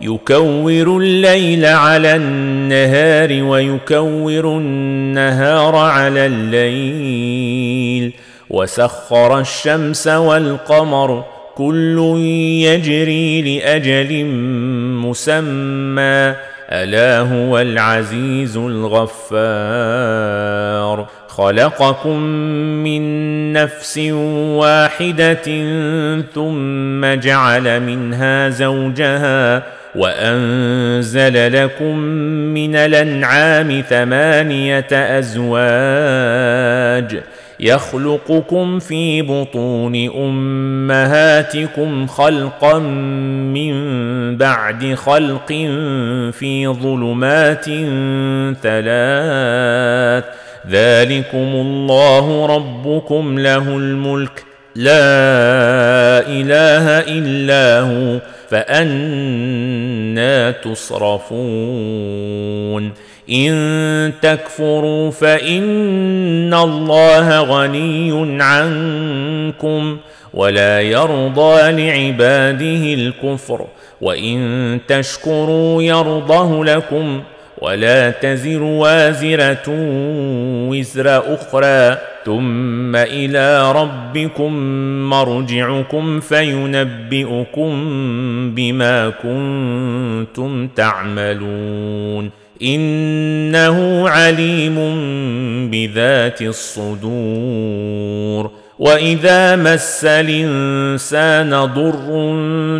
يكور الليل على النهار ويكور النهار على الليل. وسخر الشمس والقمر كل يجري لأجل مسمى. ألا هو العزيز الغفار. خلقكم من نفس واحدة ثم جعل منها زوجها وأنزل لكم من الأنعام ثمانية أزواج يخلقكم في بطون أمهاتكم خلقا من بعد خلق في ظلمات ثلاث ذلكم الله ربكم له الملك لا إله إلا هو فأنا تصرفون. إن تكفروا فإن الله غني عنكم ولا يرضى لعباده الكفر وإن تشكروا يرضه لكم ولا تزر وازرة وزر أخرى. ثم إلى ربكم مرجعكم فينبئكم بما كنتم تعملون. إنه عليم بذات الصدور. وإذا مس الإنسان ضر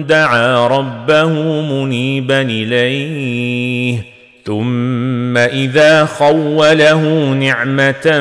دعا ربه منيبا إليه. ثم إذا خوله نعمة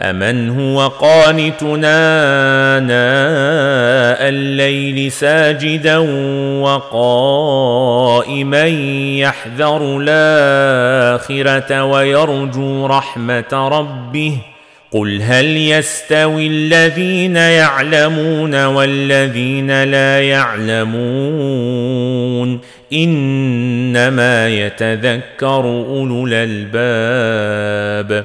أمن هو قانتنا ناء الليل ساجدا وقائما يحذر الآخرة ويرجو رحمة ربه. قل هل يستوي الذين يعلمون والذين لا يعلمون؟ إنما يتذكر أولو الألباب.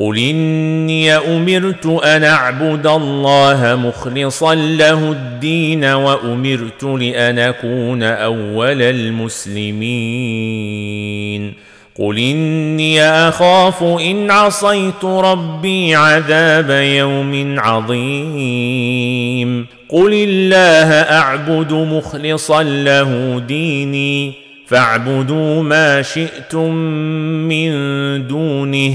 قل اني امرت ان اعبد الله مخلصا له الدين وامرت لأن اكون اول المسلمين قل اني اخاف ان عصيت ربي عذاب يوم عظيم قل الله اعبد مخلصا له ديني فاعبدوا ما شئتم من دونه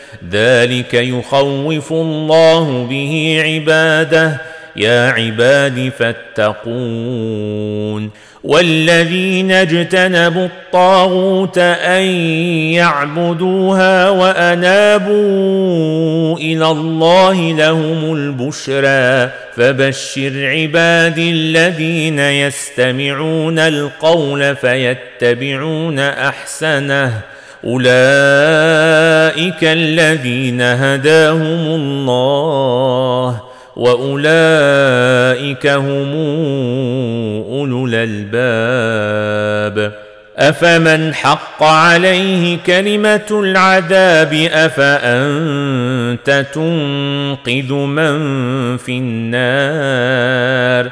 ذلك يخوف الله به عباده. يا عباد فاتقون. والذين اجتنبوا الطاغوت أن يعبدوها وأنابوا إلى الله لهم البشرى. فبشر عبادي الذين يستمعون القول فيتبعون أحسنه. أولئك الذين هداهم الله وأولئك هم أولو الألباب. أفمن حق عليه كلمة العذاب أفأنت تنقذ من في النار؟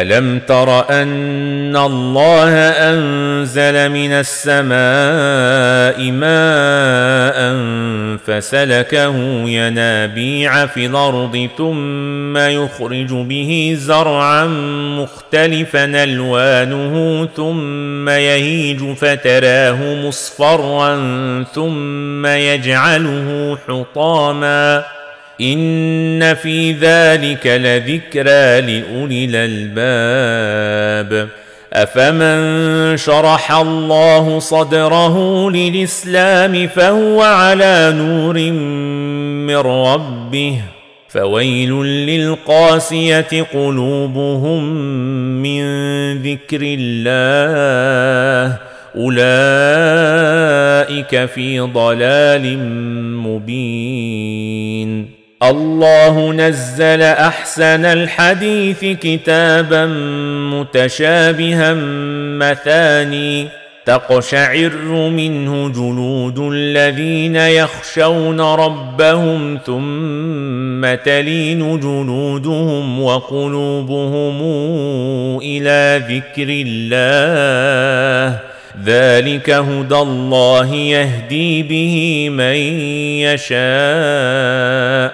الم تر ان الله انزل من السماء ماء فسلكه ينابيع في الأرض ثم يخرج به زرعا مختلفا الوانه ثم يهيج فتراه مصفرا ثم يجعله حطاما ان في ذلك لذكرى لاولي الالباب افمن شرح الله صدره للاسلام فهو على نور من ربه فويل للقاسيه قلوبهم من ذكر الله اولئك في ضلال مبين الله نزل أحسن الحديث كتابا متشابها مثاني تقشعر منه جلود الذين يخشون ربهم ثم تلين جلودهم وقلوبهم إلى ذكر الله. ذلك هدى الله يهدي به من يشاء.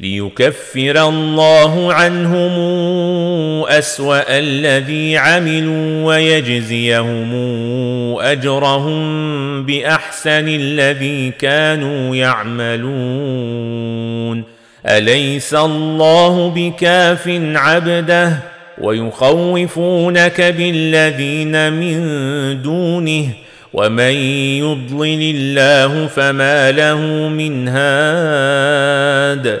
ليكفر الله عنهم أسوأ الذي عملوا ويجزيهم أجرهم بأحسن الذي كانوا يعملون. أليس الله بكاف عبده؟ ويخوفونك بالذين من دونه. ومن يضلل الله فما له من هاد.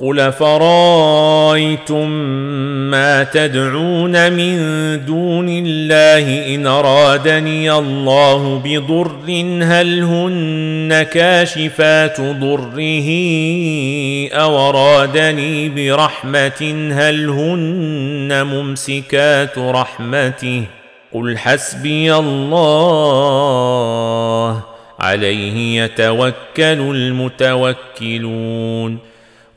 قل فرايتم ما تدعون من دون الله إن أرادني الله بضر هل هن كاشفات ضره أو أرادني برحمة هل هن ممسكات رحمته قل حسبي الله عليه يتوكل المتوكلون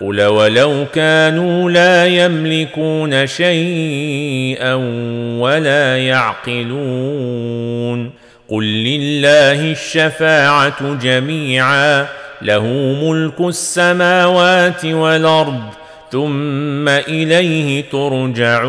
قل ولو كانوا لا يملكون شيئا ولا يعقلون قل لله الشفاعة جميعا له ملك السماوات والأرض ثم إليه ترجعون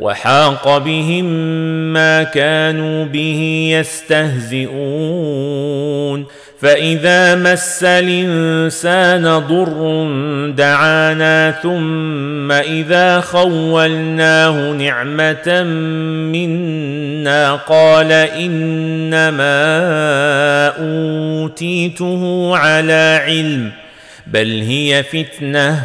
وحاق بهم ما كانوا به يستهزئون. فإذا مس الإنسان ضر دعانا ثم إذا خولناه نعمة منا قال إنما أوتيته على علم بل هي فتنة.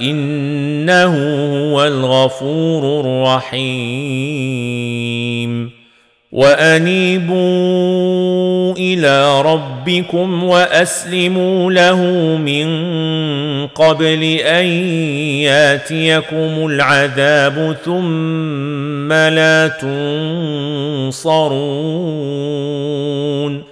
إنه هو الغفور الرحيم. وأنيبوا إلى ربكم وأسلموا له من قبل أن ياتيكم العذاب ثم لا تنصرون.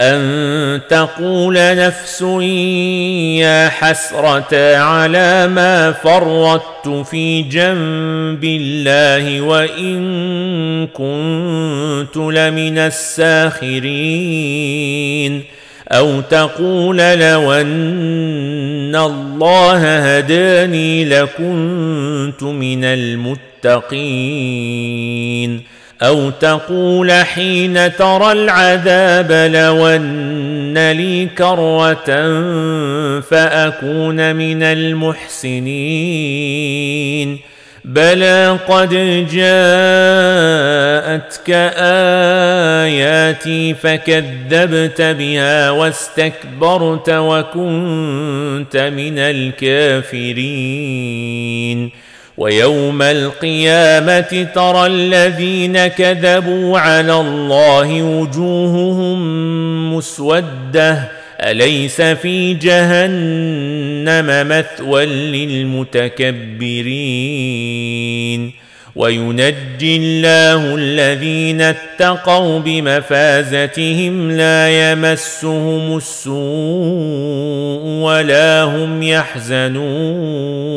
أن تقول نفس يا حسرة على ما فرطت في جنب الله وإن كنت لمن الساخرين. أو تقول لو أن الله هداني لكنت من المتقين. أو تقول حين ترى العذاب لو ان لي كرة فأكون من المحسنين. بلى قد جاءتك آياتي فكذبت بها واستكبرت وكنت من الكافرين. ويوم القيامة ترى الذين كذبوا على الله وجوههم مسودة. أليس في جهنم مثوى للمتكبرين؟ وينجي الله الذين اتقوا بمفازتهم لا يمسهم السوء ولا هم يحزنون.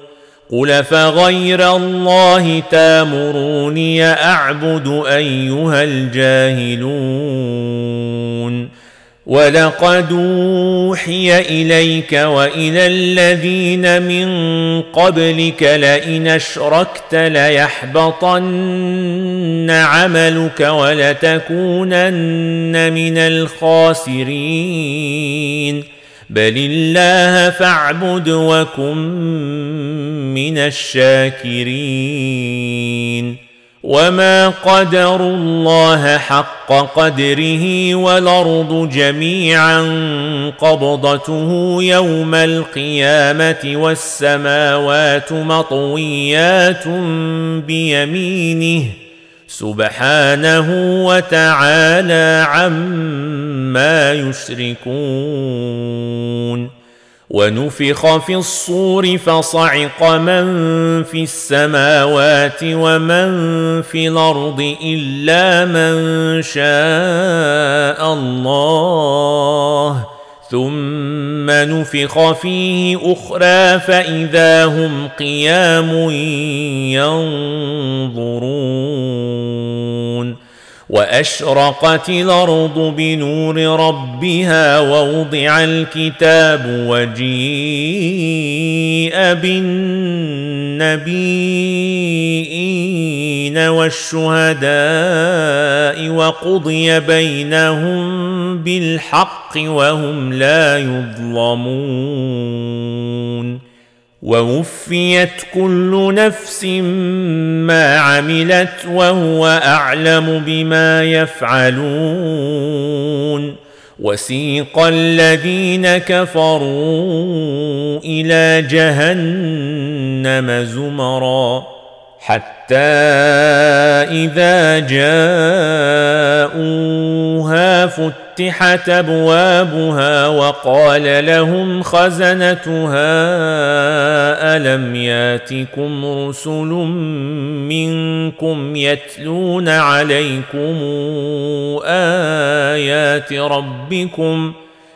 قل فغير الله تامروني اعبد ايها الجاهلون ولقد اوحي اليك والى الذين من قبلك لئن اشركت ليحبطن عملك ولتكونن من الخاسرين بل الله فاعبد وكن من الشاكرين وما قدروا الله حق قدره والارض جميعا قبضته يوم القيامه والسماوات مطويات بيمينه سبحانه وتعالى عما يشركون ونفخ في الصور فصعق من في السماوات ومن في الأرض إلا من شاء الله ثم نفخ فيه أخرى فاذا هم قيام ينظرون واشرقت الأرض بنور ربها ووضع الكتاب وجيء بالنبيين والشهداء وقضي بينهم بالحق وهم لا يظلمون ووفيت كل نفس ما عملت وهو أعلم بما يفعلون وسيق الذين كفروا إلى جهنم زمرا حتى اذا جاءوها فتحت ابوابها وقال لهم خزنتها الم ياتكم رسل منكم يتلون عليكم ايات ربكم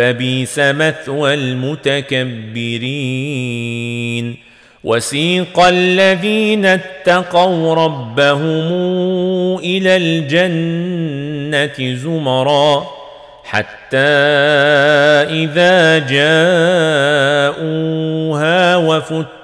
فبيس مثوى المتكبرين وسيق الذين اتقوا ربهم إلى الجنة زمرا حتى إذا جاءوها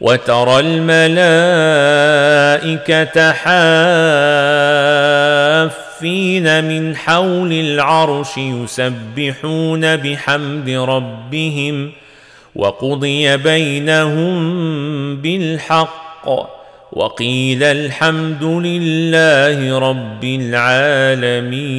وترى الملائكة حافين من حول العرش يسبحون بحمد ربهم وقضي بينهم بالحق وقيل الحمد لله رب العالمين